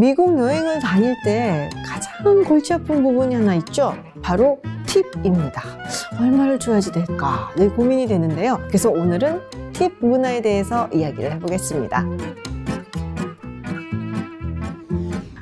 미국 여행을 다닐 때 가장 골치 아픈 부분이 하나 있죠. 바로 팁입니다. 얼마를 줘야지 될까 늘 고민이 되는데요. 그래서 오늘은 팁 문화에 대해서 이야기를 해보겠습니다.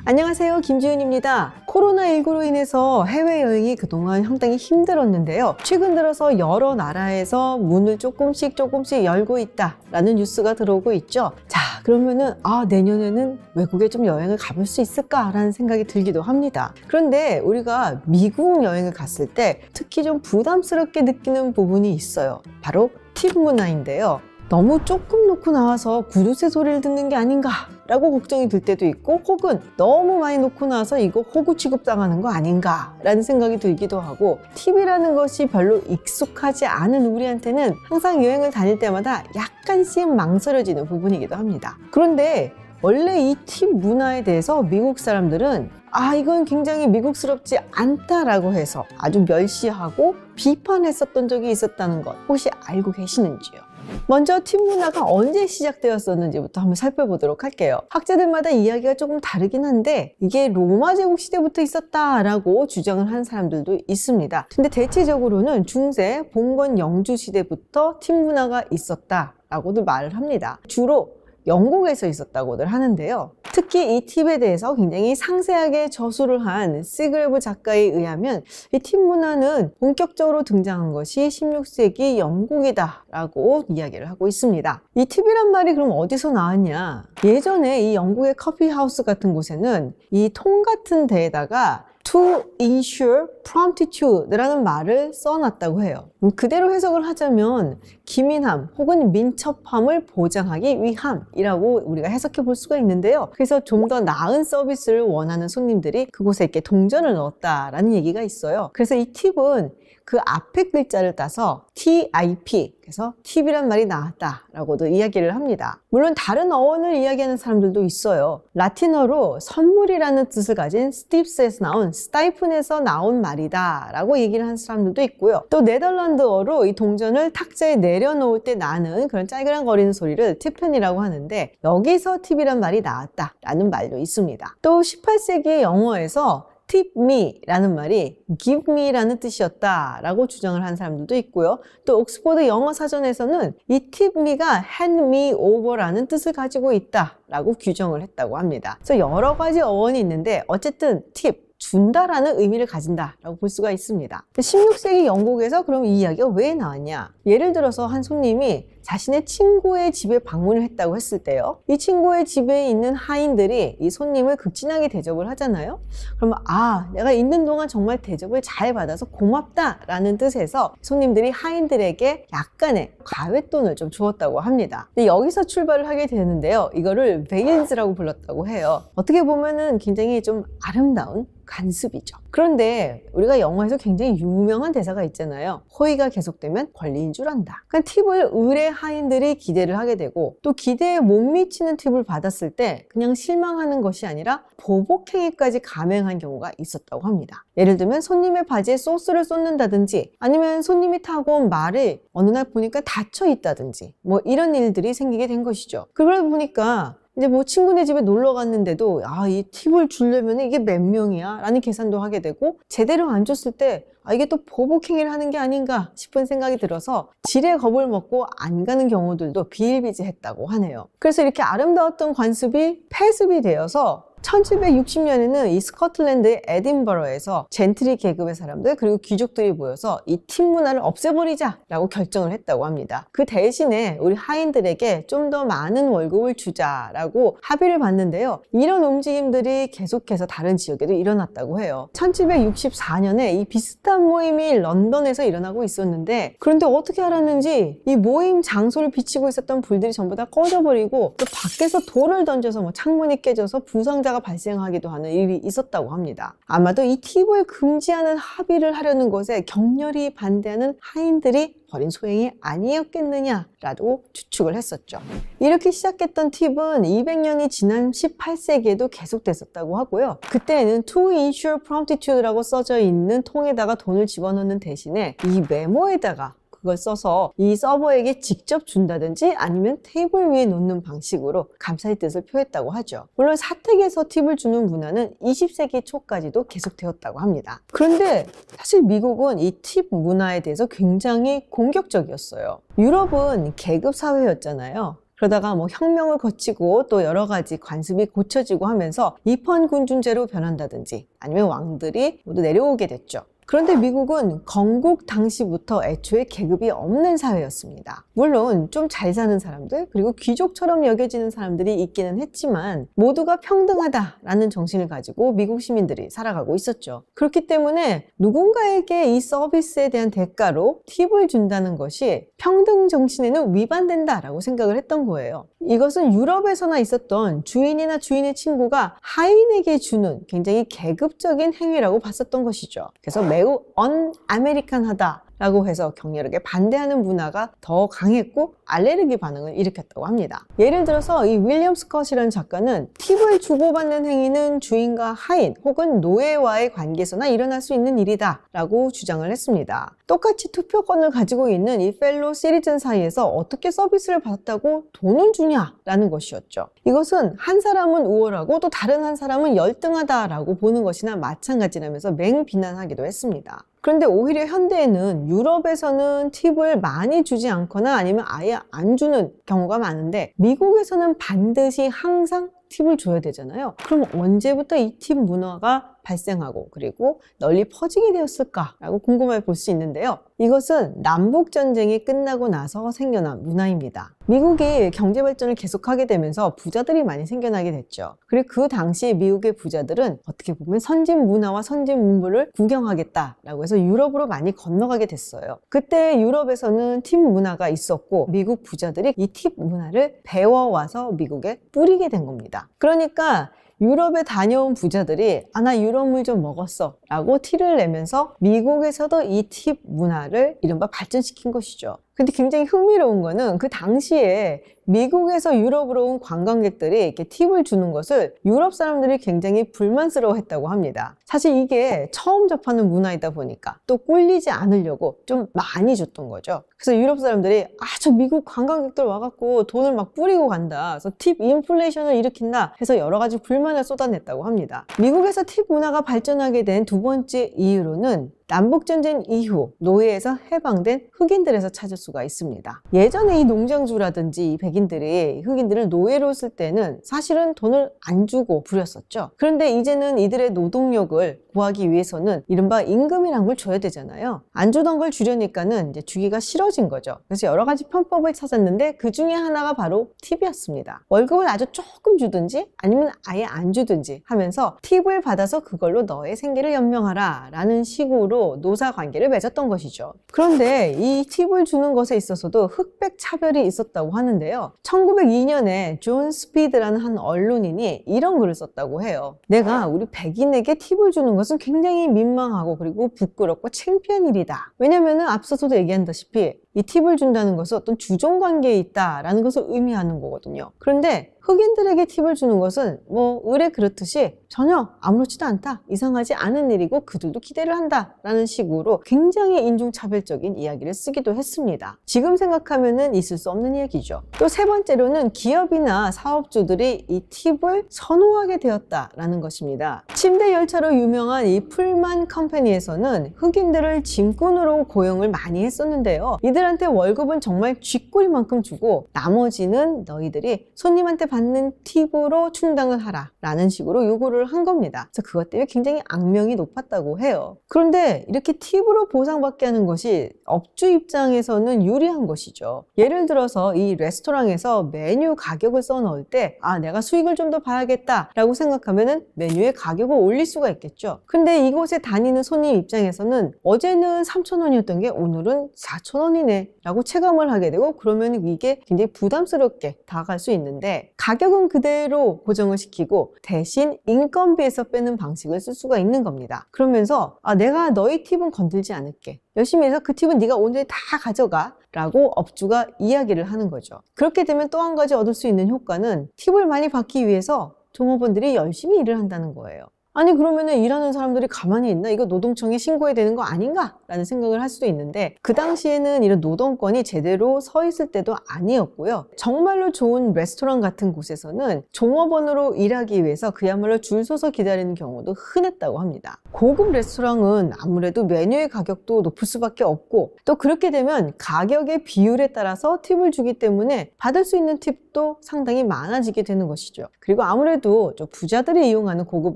안녕하세요. 김지윤입니다. 코로나19로 인해서 해외여행이 그동안 상당히 힘들었는데요. 최근 들어서 여러 나라에서 문을 조금씩 조금씩 열고 있다라는 뉴스가 들어오고 있죠. 자, 그러면은 아, 내년에는 외국에 좀 여행을 가볼 수 있을까라는 생각이 들기도 합니다. 그런데 우리가 미국 여행을 갔을 때 특히 좀 부담스럽게 느끼는 부분이 있어요. 바로 팁 문화인데요. 너무 조금 놓고 나와서 구두쇠 소리를 듣는 게 아닌가 라고 걱정이 들 때도 있고 혹은 너무 많이 놓고 나서 이거 호구 취급당하는 거 아닌가 라는 생각이 들기도 하고 팁이라는 것이 별로 익숙하지 않은 우리한테는 항상 여행을 다닐 때마다 약간씩 망설여지는 부분이기도 합니다 그런데 원래 이 팁 문화에 대해서 미국 사람들은 아 이건 굉장히 미국스럽지 않다라고 해서 아주 멸시하고 비판했었던 적이 있었다는 것 혹시 알고 계시는지요? 먼저 팀 문화가 언제 시작되었었는지부터 한번 살펴보도록 할게요. 학자들마다 이야기가 조금 다르긴 한데 이게 로마 제국 시대부터 있었다라고 주장을 한 사람들도 있습니다. 근데 대체적으로는 중세 봉건 영주 시대부터 팀 문화가 있었다 라고도 말을 합니다. 주로 영국에서 있었다고들 하는데요. 특히 이 팁에 대해서 굉장히 상세하게 저술을 한 시그레브 작가에 의하면 이 팁 문화는 본격적으로 등장한 것이 16세기 영국이다 라고 이야기를 하고 있습니다. 이 팁이란 말이 그럼 어디서 나왔냐? 예전에 이 영국의 커피하우스 같은 곳에는 이 통 같은 데에다가 to ensure promptitude라는 말을 써놨다고 해요. 그대로 해석을 하자면 기민함 혹은 민첩함을 보장하기 위함이라고 우리가 해석해 볼 수가 있는데요. 그래서 좀 더 나은 서비스를 원하는 손님들이 그곳에 이렇게 동전을 넣었다라는 얘기가 있어요. 그래서 이 팁은 그 앞에 글자를 따서 TIP 그래서 팁이란 말이 나왔다라고도 이야기를 합니다. 물론 다른 어원을 이야기하는 사람들도 있어요. 라틴어로 선물이라는 뜻을 가진 스팁스에서 나온 스타이픈에서 나온 말이다 라고 얘기를 하는 사람들도 있고요. 또 네덜란드어로 이 동전을 탁자에 내려놓을 때 나는 그런 짤그랑거리는 소리를 티펜이라고 하는데 여기서 팁이란 말이 나왔다라는 말도 있습니다. 또 18세기 영어에서 tip me라는 말이 give me라는 뜻이었다라고 주장을 한 사람들도 있고요. 또 옥스포드 영어 사전에서는 이 tip me가 hand me over라는 뜻을 가지고 있다라고 규정을 했다고 합니다. 그래서 여러 가지 어원이 있는데 어쨌든 팁 준다라는 의미를 가진다라고 볼 수가 있습니다. 16세기 영국에서 그럼 이 이야기가 왜 나왔냐? 예를 들어서 한 손님이 자신의 친구의 집에 방문을 했다고 했을 때요. 이 친구의 집에 있는 하인들이 이 손님을 극진하게 대접을 하잖아요. 그러면 아, 내가 있는 동안 정말 대접을 잘 받아서 고맙다라는 뜻에서 손님들이 하인들에게 약간의 가외돈을 좀 주었다고 합니다. 근데 여기서 출발을 하게 되는데요. 이거를 베인즈라고 불렀다고 해요. 어떻게 보면은 굉장히 좀 아름다운 간습이죠. 그런데 우리가 영화에서 굉장히 유명한 대사가 있잖아요. 호의가 계속되면 권리인 줄 안다. 그러니까 팁을 의뢰 하인들이 기대를 하게 되고 또 기대에 못 미치는 팁을 받았을 때 그냥 실망하는 것이 아니라 보복행위까지 감행한 경우가 있었다고 합니다. 예를 들면 손님의 바지에 소스를 쏟는다든지 아니면 손님이 타고 온 말을 어느 날 보니까 닫혀 있다든지 뭐 이런 일들이 생기게 된 것이죠. 그러다 보니까 이제 뭐 친구네 집에 놀러 갔는데도 아, 이 팁을 주려면 이게 몇 명이야? 라는 계산도 하게 되고 제대로 안 줬을 때 아, 이게 또 보복행위를 하는 게 아닌가 싶은 생각이 들어서 지레 겁을 먹고 안 가는 경우들도 비일비재했다고 하네요. 그래서 이렇게 아름다웠던 관습이 폐습이 되어서 1760년에는 이 스코틀랜드의 에딘버러에서 젠트리 계급의 사람들 그리고 귀족들이 모여서 이 팀 문화를 없애버리자라고 결정을 했다고 합니다. 그 대신에 우리 하인들에게 좀 더 많은 월급을 주자라고 합의를 봤는데요. 이런 움직임들이 계속해서 다른 지역에도 일어났다고 해요. 1764년에 이 비슷한 모임이 런던에서 일어나고 있었는데 그런데 어떻게 알았는지 이 모임 장소를 비치고 있었던 불들이 전부 다 꺼져버리고 또 밖에서 돌을 던져서 뭐 창문이 깨져서 부상자 사고자가 발생하기도 하는 일이 있었다고 합니다. 아마도 이 팁을 금지하는 합의를 하려는 것에 격렬히 반대하는 하인들이 벌인 소행이 아니었겠느냐라고 추측을 했었죠. 이렇게 시작했던 팁은 200년이 지난 18세기에도 계속됐었다고 하고요. 그때는 to ensure promptitude라고 써져 있는 통에다가 돈을 집어넣는 대신에 이 메모에다가 그걸 써서 이 서버에게 직접 준다든지 아니면 테이블 위에 놓는 방식으로 감사의 뜻을 표했다고 하죠. 물론 사택에서 팁을 주는 문화는 20세기 초까지도 계속되었다고 합니다. 그런데 사실 미국은 이 팁 문화에 대해서 굉장히 공격적이었어요. 유럽은 계급 사회였잖아요. 그러다가 뭐 혁명을 거치고 또 여러 가지 관습이 고쳐지고 하면서 입헌군주제로 변한다든지 아니면 왕들이 모두 내려오게 됐죠. 그런데 미국은 건국 당시부터 애초에 계급이 없는 사회였습니다. 물론 좀 잘 사는 사람들 그리고 귀족처럼 여겨지는 사람들이 있기는 했지만 모두가 평등하다라는 정신을 가지고 미국 시민들이 살아가고 있었죠. 그렇기 때문에 누군가에게 이 서비스에 대한 대가로 팁을 준다는 것이 평등 정신에는 위반된다라고 생각을 했던 거예요. 이것은 유럽에서나 있었던 주인이나 주인의 친구가 하인에게 주는 굉장히 계급적인 행위라고 봤었던 것이죠. 그래서 매우 un-American하다 라고 해서 격렬하게 반대하는 문화가 더 강했고 알레르기 반응을 일으켰다고 합니다. 예를 들어서 이 윌리엄 스컷이라는 작가는 팁을 주고받는 행위는 주인과 하인 혹은 노예와의 관계에서나 일어날 수 있는 일이다 라고 주장을 했습니다. 똑같이 투표권을 가지고 있는 이 펠로 시리즌 사이에서 어떻게 서비스를 받았다고 돈을 주냐라는 것이었죠. 이것은 한 사람은 우월하고 또 다른 한 사람은 열등하다라고 보는 것이나 마찬가지라면서 맹비난하기도 했습니다. 그런데 오히려 현대에는 유럽에서는 팁을 많이 주지 않거나 아니면 아예 안 주는 경우가 많은데 미국에서는 반드시 항상 팁을 줘야 되잖아요. 그럼 언제부터 이 팁 문화가 발생하고 그리고 널리 퍼지게 되었을까라고 궁금해 볼 수 있는데요. 이것은 남북 전쟁이 끝나고 나서 생겨난 문화입니다. 미국이 경제 발전을 계속하게 되면서 부자들이 많이 생겨나게 됐죠. 그리고 그 당시 미국의 부자들은 어떻게 보면 선진 문화와 선진 문물을 구경하겠다라고 해서 유럽으로 많이 건너가게 됐어요. 그때 유럽에서는 팁 문화가 있었고 미국 부자들이 이 팁 문화를 배워와서 미국에 뿌리게 된 겁니다. 그러니까 유럽에 다녀온 부자들이 아 나 유럽 물 좀 먹었어 라고 티를 내면서 미국에서도 이 팁 문화를 이른바 발전시킨 것이죠. 근데 굉장히 흥미로운 거는 그 당시에 미국에서 유럽으로 온 관광객들이 이렇게 팁을 주는 것을 유럽 사람들이 굉장히 불만스러워 했다고 합니다. 사실 이게 처음 접하는 문화이다 보니까 또 꿀리지 않으려고 좀 많이 줬던 거죠. 그래서 유럽 사람들이 아, 저 미국 관광객들 와갖고 돈을 막 뿌리고 간다. 그래서 팁 인플레이션을 일으킨다. 해서 여러 가지 불만을 쏟아냈다고 합니다. 미국에서 팁 문화가 발전하게 된 두 번째 이유로는 남북전쟁 이후 노예에서 해방된 흑인들에서 찾을 수가 있습니다. 예전에 이 농장주라든지 이 백인들이 흑인들을 노예로 쓸 때는 사실은 돈을 안 주고 부렸었죠. 그런데 이제는 이들의 노동력을 구하기 위해서는 이른바 임금이란 걸 줘야 되잖아요. 안 주던 걸 주려니까는 이제 주기가 싫어진 거죠. 그래서 여러 가지 편법을 찾았는데 그 중에 하나가 바로 팁이었습니다. 월급을 아주 조금 주든지 아니면 아예 안 주든지 하면서 팁을 받아서 그걸로 너의 생계를 연명하라 라는 식으로 노사 관계를 맺었던 것이죠. 그런데 이 팁을 주는 것에 있어서도 흑백 차별이 있었다고 하는데요. 1902년에 존 스피드라는 한 언론인이 이런 글을 썼다고 해요. 내가 우리 백인에게 팁을 주는 것은 굉장히 민망하고 그리고 부끄럽고 창피한 일이다. 왜냐면은 앞서서도 얘기한다시피 이 팁을 준다는 것은 어떤 주종 관계에 있다라는 것을 의미하는 거거든요. 그런데 흑인들에게 팁을 주는 것은 뭐 으레 그렇듯이 전혀 아무렇지도 않다 이상하지 않은 일이고 그들도 기대를 한다라는 식으로 굉장히 인종차별적인 이야기를 쓰기도 했습니다. 지금 생각하면은 있을 수 없는 얘기죠. 또 세 번째로는 기업이나 사업주들이 이 팁을 선호하게 되었다라는 것입니다. 침대 열차로 유명한 이 풀만 컴퍼니에서는 흑인들을 짐꾼으로 고용을 많이 했었는데요. 이들 한테 월급은 정말 쥐꼬리만큼 주고 나머지는 너희들이 손님한테 받 받는 팁으로 충당을 하라 라는 식으로 요구를 한 겁니다. 그래서 그것 때문에 굉장히 악명이 높았다고 해요. 그런데 이렇게 팁으로 보상받게 하는 것이 업주 입장에서는 유리한 것이죠. 예를 들어서 이 레스토랑에서 메뉴 가격을 써 넣을 때 아 내가 수익을 좀 더 봐야겠다 라고 생각하면 메뉴의 가격을 올릴 수가 있겠죠. 근데 이곳에 다니는 손님 입장에서는 어제는 3,000원이었던 게 오늘은 4,000원이네 라고 체감을 하게 되고 그러면 이게 굉장히 부담스럽게 다가갈 수 있는데 가격은 그대로 고정을 시키고 대신 인건비에서 빼는 방식을 쓸 수가 있는 겁니다. 그러면서 아, 내가 너희 팁은 건들지 않을게. 열심히 해서 그 팁은 네가 오늘 다 가져가. 라고 업주가 이야기를 하는 거죠. 그렇게 되면 또 한 가지 얻을 수 있는 효과는 팁을 많이 받기 위해서 종업원들이 열심히 일을 한다는 거예요. 아니 그러면은 일하는 사람들이 가만히 있나? 이거 노동청에 신고해야 되는 거 아닌가? 라는 생각을 할 수도 있는데 그 당시에는 이런 노동권이 제대로 서 있을 때도 아니었고요. 정말로 좋은 레스토랑 같은 곳에서는 종업원으로 일하기 위해서 그야말로 줄 서서 기다리는 경우도 흔했다고 합니다. 고급 레스토랑은 아무래도 메뉴의 가격도 높을 수밖에 없고 또 그렇게 되면 가격의 비율에 따라서 팁을 주기 때문에 받을 수 있는 팁도 상당히 많아지게 되는 것이죠. 그리고 아무래도 좀 부자들이 이용하는 고급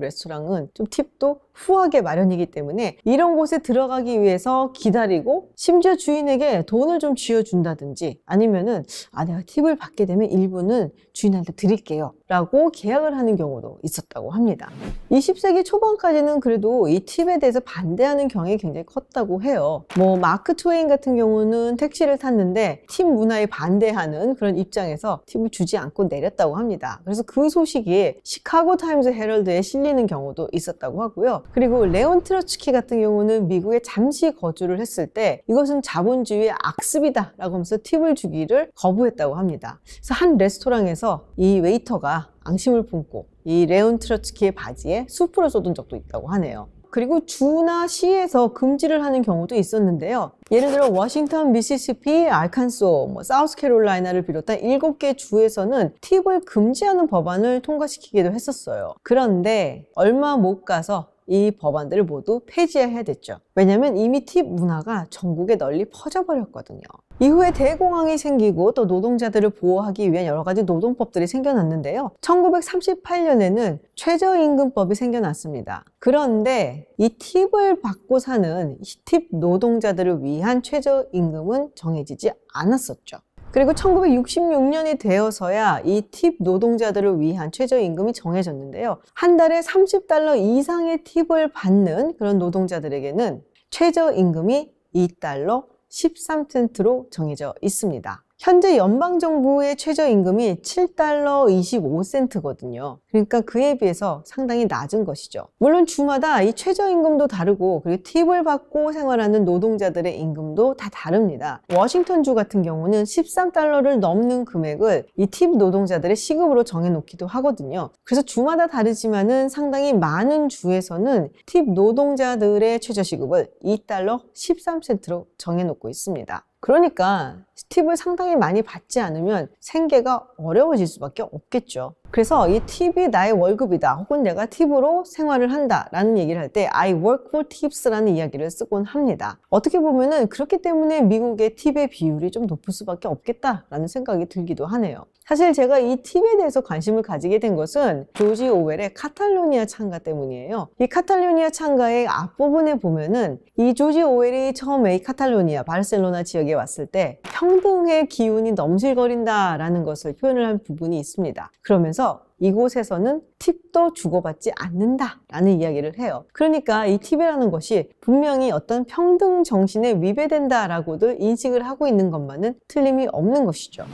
레스토랑은 좀 팁도 후하게 마련이기 때문에 이런 곳에 들어가기 위해서 기다리고 심지어 주인에게 돈을 좀 쥐어준다든지 아니면은 아 내가 팁을 받게 되면 일부는 주인한테 드릴게요 라고 계약을 하는 경우도 있었다고 합니다. 20세기 초반까지는 그래도 이 팁에 대해서 반대하는 경향이 굉장히 컸다고 해요. 뭐 마크 트웨인 같은 경우는 택시를 탔는데 팁 문화에 반대하는 그런 입장에서 팁을 주지 않고 내렸다고 합니다. 그래서 그 소식이 시카고 타임즈 헤럴드에 실리는 경우도 있었다고 하고요 그리고 레온 트로츠키 같은 경우는 미국에 잠시 거주를 했을 때 이것은 자본주의의 악습이다 라고 하면서 팁을 주기를 거부했다고 합니다. 그래서 한 레스토랑에서 이 웨이터가 앙심을 품고 이 레온 트로츠키의 바지에 수프를 쏟은 적도 있다고 하네요. 그리고 주나 시에서 금지를 하는 경우도 있었는데요. 예를 들어 워싱턴, 미시시피, 알칸소, 뭐 사우스캐롤라이나를 비롯한 7개 주에서는 팁을 금지하는 법안을 통과시키기도 했었어요. 그런데 얼마 못 가서 이 법안들을 모두 폐지해야 됐죠. 왜냐하면 이미 팁 문화가 전국에 널리 퍼져버렸거든요. 이후에 대공황이 생기고 또 노동자들을 보호하기 위한 여러 가지 노동법들이 생겨났는데요. 1938년에는 최저임금법이 생겨났습니다. 그런데 이 팁을 받고 사는 팁 노동자들을 위한 최저임금은 정해지지 않았었죠. 그리고 1966년이 되어서야 이 팁 노동자들을 위한 최저임금이 정해졌는데요. 한 달에 30달러 이상의 팁을 받는 그런 노동자들에게는 최저임금이 2달러 13센트로 정해져 있습니다. 현재 연방 정부의 최저임금이 7달러 25센트거든요. 그러니까 그에 비해서 상당히 낮은 것이죠. 물론 주마다 이 최저임금도 다르고 그리고 팁을 받고 생활하는 노동자들의 임금도 다 다릅니다. 워싱턴주 같은 경우는 13달러를 넘는 금액을 이 팁 노동자들의 시급으로 정해놓기도 하거든요. 그래서 주마다 다르지만은 상당히 많은 주에서는 팁 노동자들의 최저시급을 2달러 13센트로 정해놓고 있습니다. 그러니까 팁을 상당히 많이 받지 않으면 생계가 어려워질 수밖에 없겠죠. 그래서 이 팁이 나의 월급이다. 혹은 내가 팁으로 생활을 한다 라는 얘기를 할 때 I work for tips 라는 이야기를 쓰곤 합니다. 어떻게 보면은 그렇기 때문에 미국의 팁의 비율이 좀 높을 수밖에 없겠다 라는 생각이 들기도 하네요. 사실 제가 이 팁에 대해서 관심을 가지게 된 것은 조지 오웰의 카탈로니아 창가 때문이에요. 이 카탈로니아 창가의 앞부분에 보면은 이 조지 오웰이 처음에 이 카탈로니아 바르셀로나 지역에 왔을 때 평등의 기운이 넘실거린다 라는 것을 표현을 한 부분이 있습니다. 그러면서 이곳에서는 팁도 주고받지 않는다라는 이야기를 해요. 그러니까 이 팁이라는 것이 분명히 어떤 평등 정신에 위배된다라고도 인식을 하고 있는 것만은 틀림이 없는 것이죠.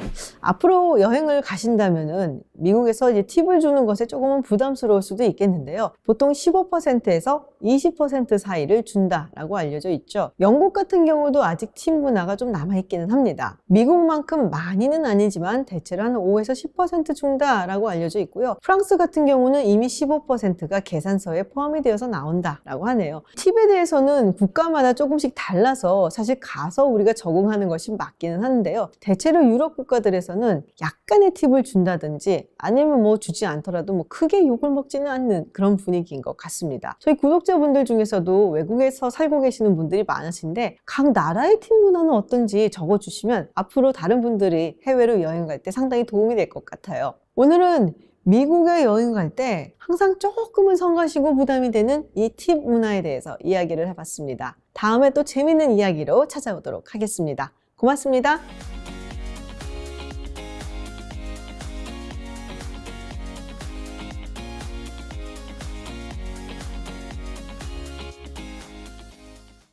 앞으로 여행을 가신다면은 미국에서 이제 팁을 주는 것에 조금은 부담스러울 수도 있겠는데요. 보통 15%에서 20% 사이를 준다라고 알려져 있죠. 영국 같은 경우도 아직 팁 문화가 좀 남아있기는 합니다. 미국만큼 많이는 아니지만 대체로 한 5에서 10% 준다라고 알려져 있고요. 프랑스 같은 경우 는 이미 15%가 계산서에 포함이 되어서 나온다라고 하네요. 팁에 대해서는 국가마다 조금씩 달라서 사실 가서 우리가 적응하는 것이 맞기는 하는데요. 대체로 유럽 국가들에서는 약간의 팁을 준다든지 아니면 뭐 주지 않더라도 뭐 크게 욕을 먹지는 않는 그런 분위기인 것 같습니다. 저희 구독자분들 중에서도 외국에서 살고 계시는 분들이 많으신데 각 나라의 팁 문화는 어떤지 적어주시면 앞으로 다른 분들이 해외로 여행 갈 때 상당히 도움이 될 것 같아요. 오늘은 미국에 여행 갈 때 항상 조금은 성가시고 부담이 되는 이 팁 문화에 대해서 이야기를 해봤습니다. 다음에 또 재밌는 이야기로 찾아오도록 하겠습니다. 고맙습니다.